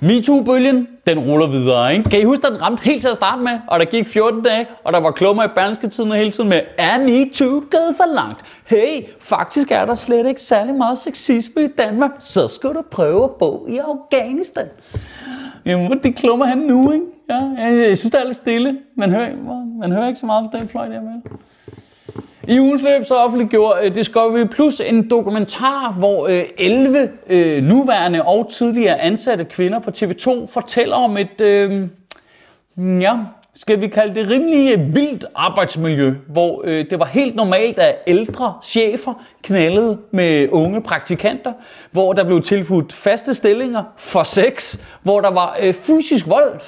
MeToo-bølgen, den ruller videre, ikke? Kan I huske, at den ramte helt til at starte med, og der gik 14 dage, og der var klummer i Berlingske Tiden hele tiden med, er MeToo gået for langt? Hey, faktisk er der slet ikke særlig meget sexisme i Danmark, så skal du prøve at bo i Afghanistan. Jamen, hvor de klummer han nu, ikke? Ja, jeg, jeg synes, det er lidt stille. Man hører, man hører ikke så meget fra den fløj der med. I ugens løb så offentliggjorde øh, Discovery Plus en dokumentar, hvor øh, 11 øh, nuværende og tidligere ansatte kvinder på TV2 fortæller om et, øh, ja, skal vi kalde det rimelig vildt arbejdsmiljø, hvor øh, det var helt normalt, at ældre chefer knaldede med unge praktikanter, hvor der blev tilbudt faste stillinger for sex, hvor der var øh, fysisk vold,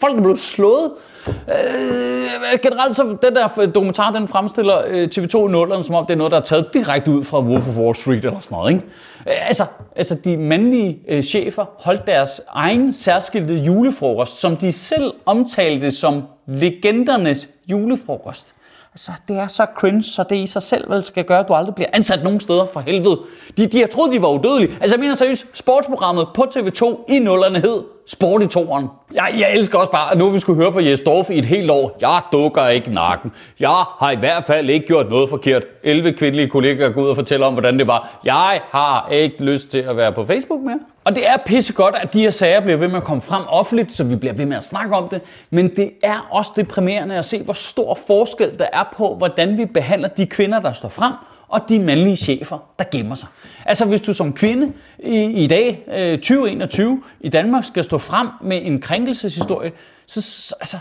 folk der blev slået. Øh, generelt så den der øh, dokumentar, den fremstiller øh, TV2 i nullerne, som om det er noget, der er taget direkte ud fra Wolf of Wall Street eller sådan noget. Ikke? Øh, altså, altså, de mandlige øh, chefer holdt deres egen særskilte julefrokost, som de selv omtalte som legendernes julefrokost. Altså, det er så cringe, så det i sig selv vel skal gøre, at du aldrig bliver ansat nogen steder for helvede. De, de har troet, de var udødelige. Altså, jeg mener seriøst, sportsprogrammet på TV2 i nullerne hed Sport i toren. Jeg, jeg elsker også bare, at nu vi skulle høre på Jes Dorf i et helt år. Jeg dukker ikke nakken. Jeg har i hvert fald ikke gjort noget forkert. 11 kvindelige kollegaer går ud og fortæller om, hvordan det var. Jeg har ikke lyst til at være på Facebook mere. Og det er pissegodt, at de her sager bliver ved med at komme frem offentligt, så vi bliver ved med at snakke om det. Men det er også deprimerende at se, hvor stor forskel der er på, hvordan vi behandler de kvinder, der står frem, og de mandlige chefer, der gemmer sig. Altså hvis du som kvinde i, i dag, øh, 2021, i Danmark skal stå frem med en krænkelseshistorie, så, så altså,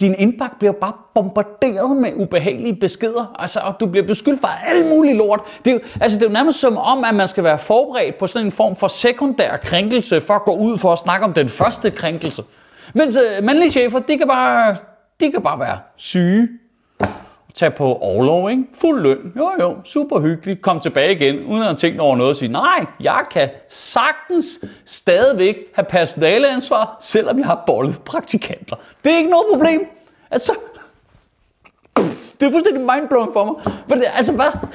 din indbakke bliver bare bombarderet med ubehagelige beskeder, altså, og du bliver beskyldt for alt muligt lort. Det er, jo, altså, det er jo nærmest som om, at man skal være forberedt på sådan en form for sekundær krænkelse, for at gå ud for at snakke om den første krænkelse. Mens øh, mandlige chefer, de kan, bare, de kan bare være syge, tage på overlov, ikke? Fuld løn. Jo, jo, super hyggeligt. Kom tilbage igen, uden at tænke over noget og sige, nej, jeg kan sagtens stadigvæk have personaleansvar, selvom jeg har bollet praktikanter. Det er ikke noget problem. Altså, det er fuldstændig mindblowing for mig. For altså, hvad?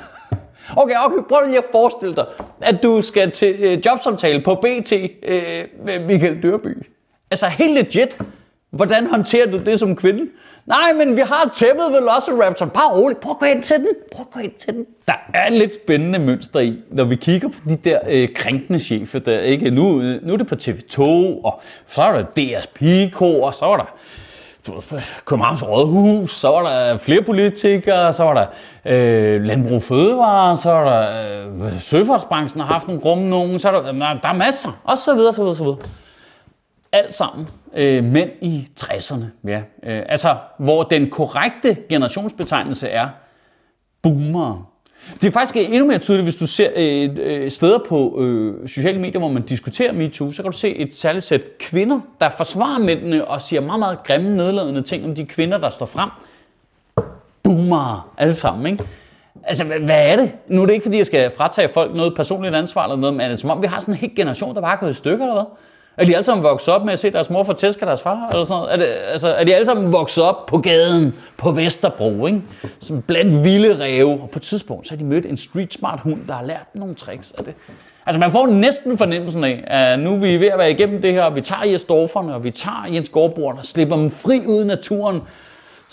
Okay, okay, prøv lige at forestille dig, at du skal til øh, jobsamtale på BT øh, med Michael Dørby. Altså, helt legit. Hvordan håndterer du det som kvinde? Nej, men vi har tæppet Velociraptor. Bare roligt. Prøv at gå ind til den. Prøv at gå ind til den. Der er lidt spændende mønster i, når vi kigger på de der øh, krænkende chefer. Der, ikke? Nu, nu er det på TV2, og så er der DS Pico, og så er der Københavns Rådhus, så var der flere politikere, så var der øh, Landbrug Fødevare, så var der øh, Søfartsbranchen har haft nogle grumme nogen, så er der, der er masser, og så videre, så videre, så videre alt sammen øh, mænd i 60'erne. Ja. Øh, altså, hvor den korrekte generationsbetegnelse er boomer. Det er faktisk endnu mere tydeligt, hvis du ser øh, øh, steder på øh, sociale medier, hvor man diskuterer MeToo, så kan du se et særligt sæt kvinder, der forsvarer mændene og siger meget, meget grimme, nedladende ting om de kvinder, der står frem. Boomer, alle sammen, ikke? Altså, hvad, hvad er det? Nu er det ikke, fordi jeg skal fratage folk noget personligt ansvar eller noget, men er det som om, vi har sådan en hel generation, der bare er gået i stykker, eller hvad? Er de alle sammen vokset op med at se deres mor fortæske deres far? Eller sådan noget? Er, det, altså, er de alle sammen vokset op på gaden på Vesterbro, ikke? Som blandt vilde ræve. Og på et tidspunkt, så har de mødt en street smart hund, der har lært nogle tricks af det. Altså man får næsten fornemmelsen af, at nu er vi ved at være igennem det her, og vi tager Jes Dorferne, og vi tager Jens Gårdbord og slipper dem fri ud i naturen,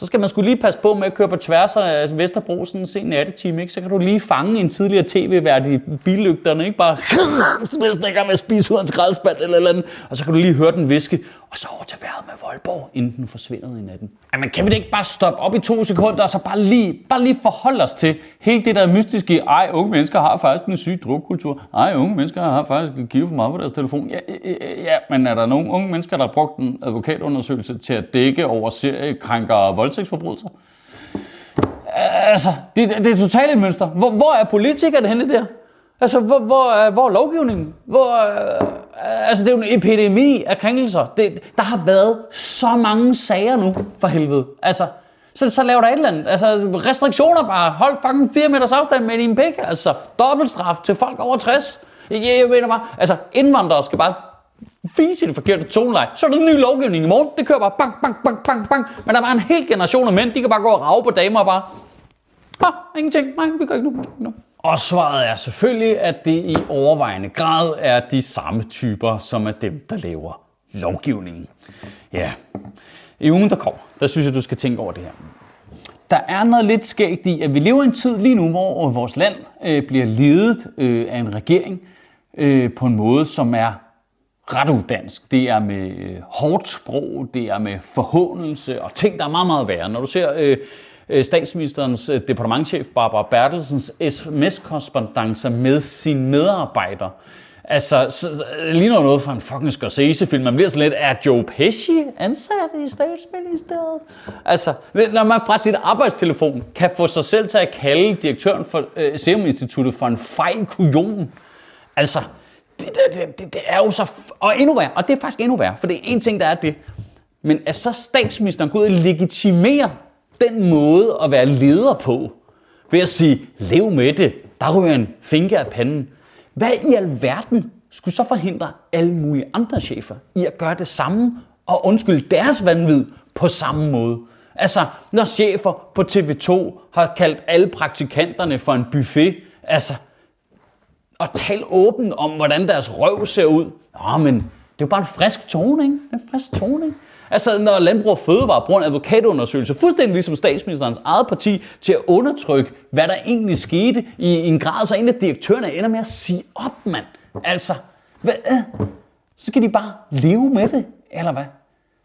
så skal man skulle lige passe på med at køre på tværs af altså, Vesterbro sådan en sen nattetime, ikke? Så kan du lige fange en tidligere tv-vært i billygterne, ikke? Bare næsten med at spise ud af en skraldespand eller eller andet. Og så kan du lige høre den viske, og så over til vejret med Voldborg, inden den forsvinder i natten. Jamen, kan vi da ikke bare stoppe op i to sekunder, og så bare lige, bare lige forholde os til hele det der mystiske, ej, unge mennesker har faktisk en syg drukkultur. Ej, unge mennesker har faktisk kigget for meget på deres telefon. Ja, ja, ja, men er der nogle unge mennesker, der har brugt en advokatundersøgelse til at dække over seriekrænkere og voldtægtsforbrydelser? Altså, det, det er totalt et mønster. Hvor, hvor er politikerne henne der? Altså, hvor, hvor, er, hvor er lovgivningen? Hvor, øh, Altså, det er jo en epidemi af krænkelser. Det, der har været så mange sager nu, for helvede. Altså, så, så laver der et eller andet. Altså, restriktioner bare. Hold fucking 4 meters afstand med din pik. Altså, dobbeltstraf til folk over 60. Jeg, jeg mener bare, altså, indvandrere skal bare fise i det forkerte toneleje. Så er der en ny lovgivning i morgen. Det kører bare bang, bang, bang, bang, bang. Men der var en hel generation af mænd, de kan bare gå og rave på damer og bare... Ah, ingenting. Nej, vi gør ikke nu. nu. Og svaret er selvfølgelig, at det i overvejende grad er de samme typer, som er dem, der laver lovgivningen. Ja, i ugen der kommer, der synes jeg, du skal tænke over det her. Der er noget lidt skægt i, at vi lever i en tid lige nu, hvor øh, vores land øh, bliver ledet øh, af en regering øh, på en måde, som er ret. Det er med øh, hårdt sprog, det er med forhåndelse og ting, der er meget, meget værre. Når du ser øh, øh statsministerens øh, departementchef Barbara Bertelsens sms-korrespondancer med sine medarbejdere, Altså, så, så, ligner noget fra en fucking Scorsese-film. Man bliver sådan lidt, er Joe Pesci ansat i statsministeriet? Altså, når man fra sit arbejdstelefon kan få sig selv til at kalde direktøren for øh, Serum Instituttet for en fejl kujon. Altså, det, det, det, det er jo så... Og endnu værre, og det er faktisk endnu værre, for det er en ting, der er det. Men at så statsministeren gået og legitimere den måde at være leder på, ved at sige, lev med det, der ryger en finger af panden. Hvad i alverden skulle så forhindre alle mulige andre chefer i at gøre det samme og undskylde deres vanvid på samme måde? Altså, når chefer på TV2 har kaldt alle praktikanterne for en buffet, altså, og tale åbent om, hvordan deres røv ser ud. Nå, men det er jo bare en frisk tone, ikke? En frisk tone, ikke? Altså, når Landbrug og Fødevare bruger en advokatundersøgelse, fuldstændig ligesom statsministerens eget parti, til at undertrykke, hvad der egentlig skete i en grad, så en af direktørerne ender med at sige op, mand. Altså, hvad, øh? så skal de bare leve med det, eller hvad?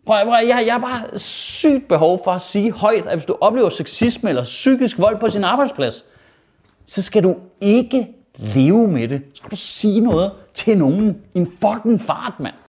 Prøv, prøv, jeg, jeg har bare sygt behov for at sige højt, at hvis du oplever sexisme eller psykisk vold på sin arbejdsplads, så skal du ikke leve med det. Så skal du sige noget til nogen en fucking fart, mand.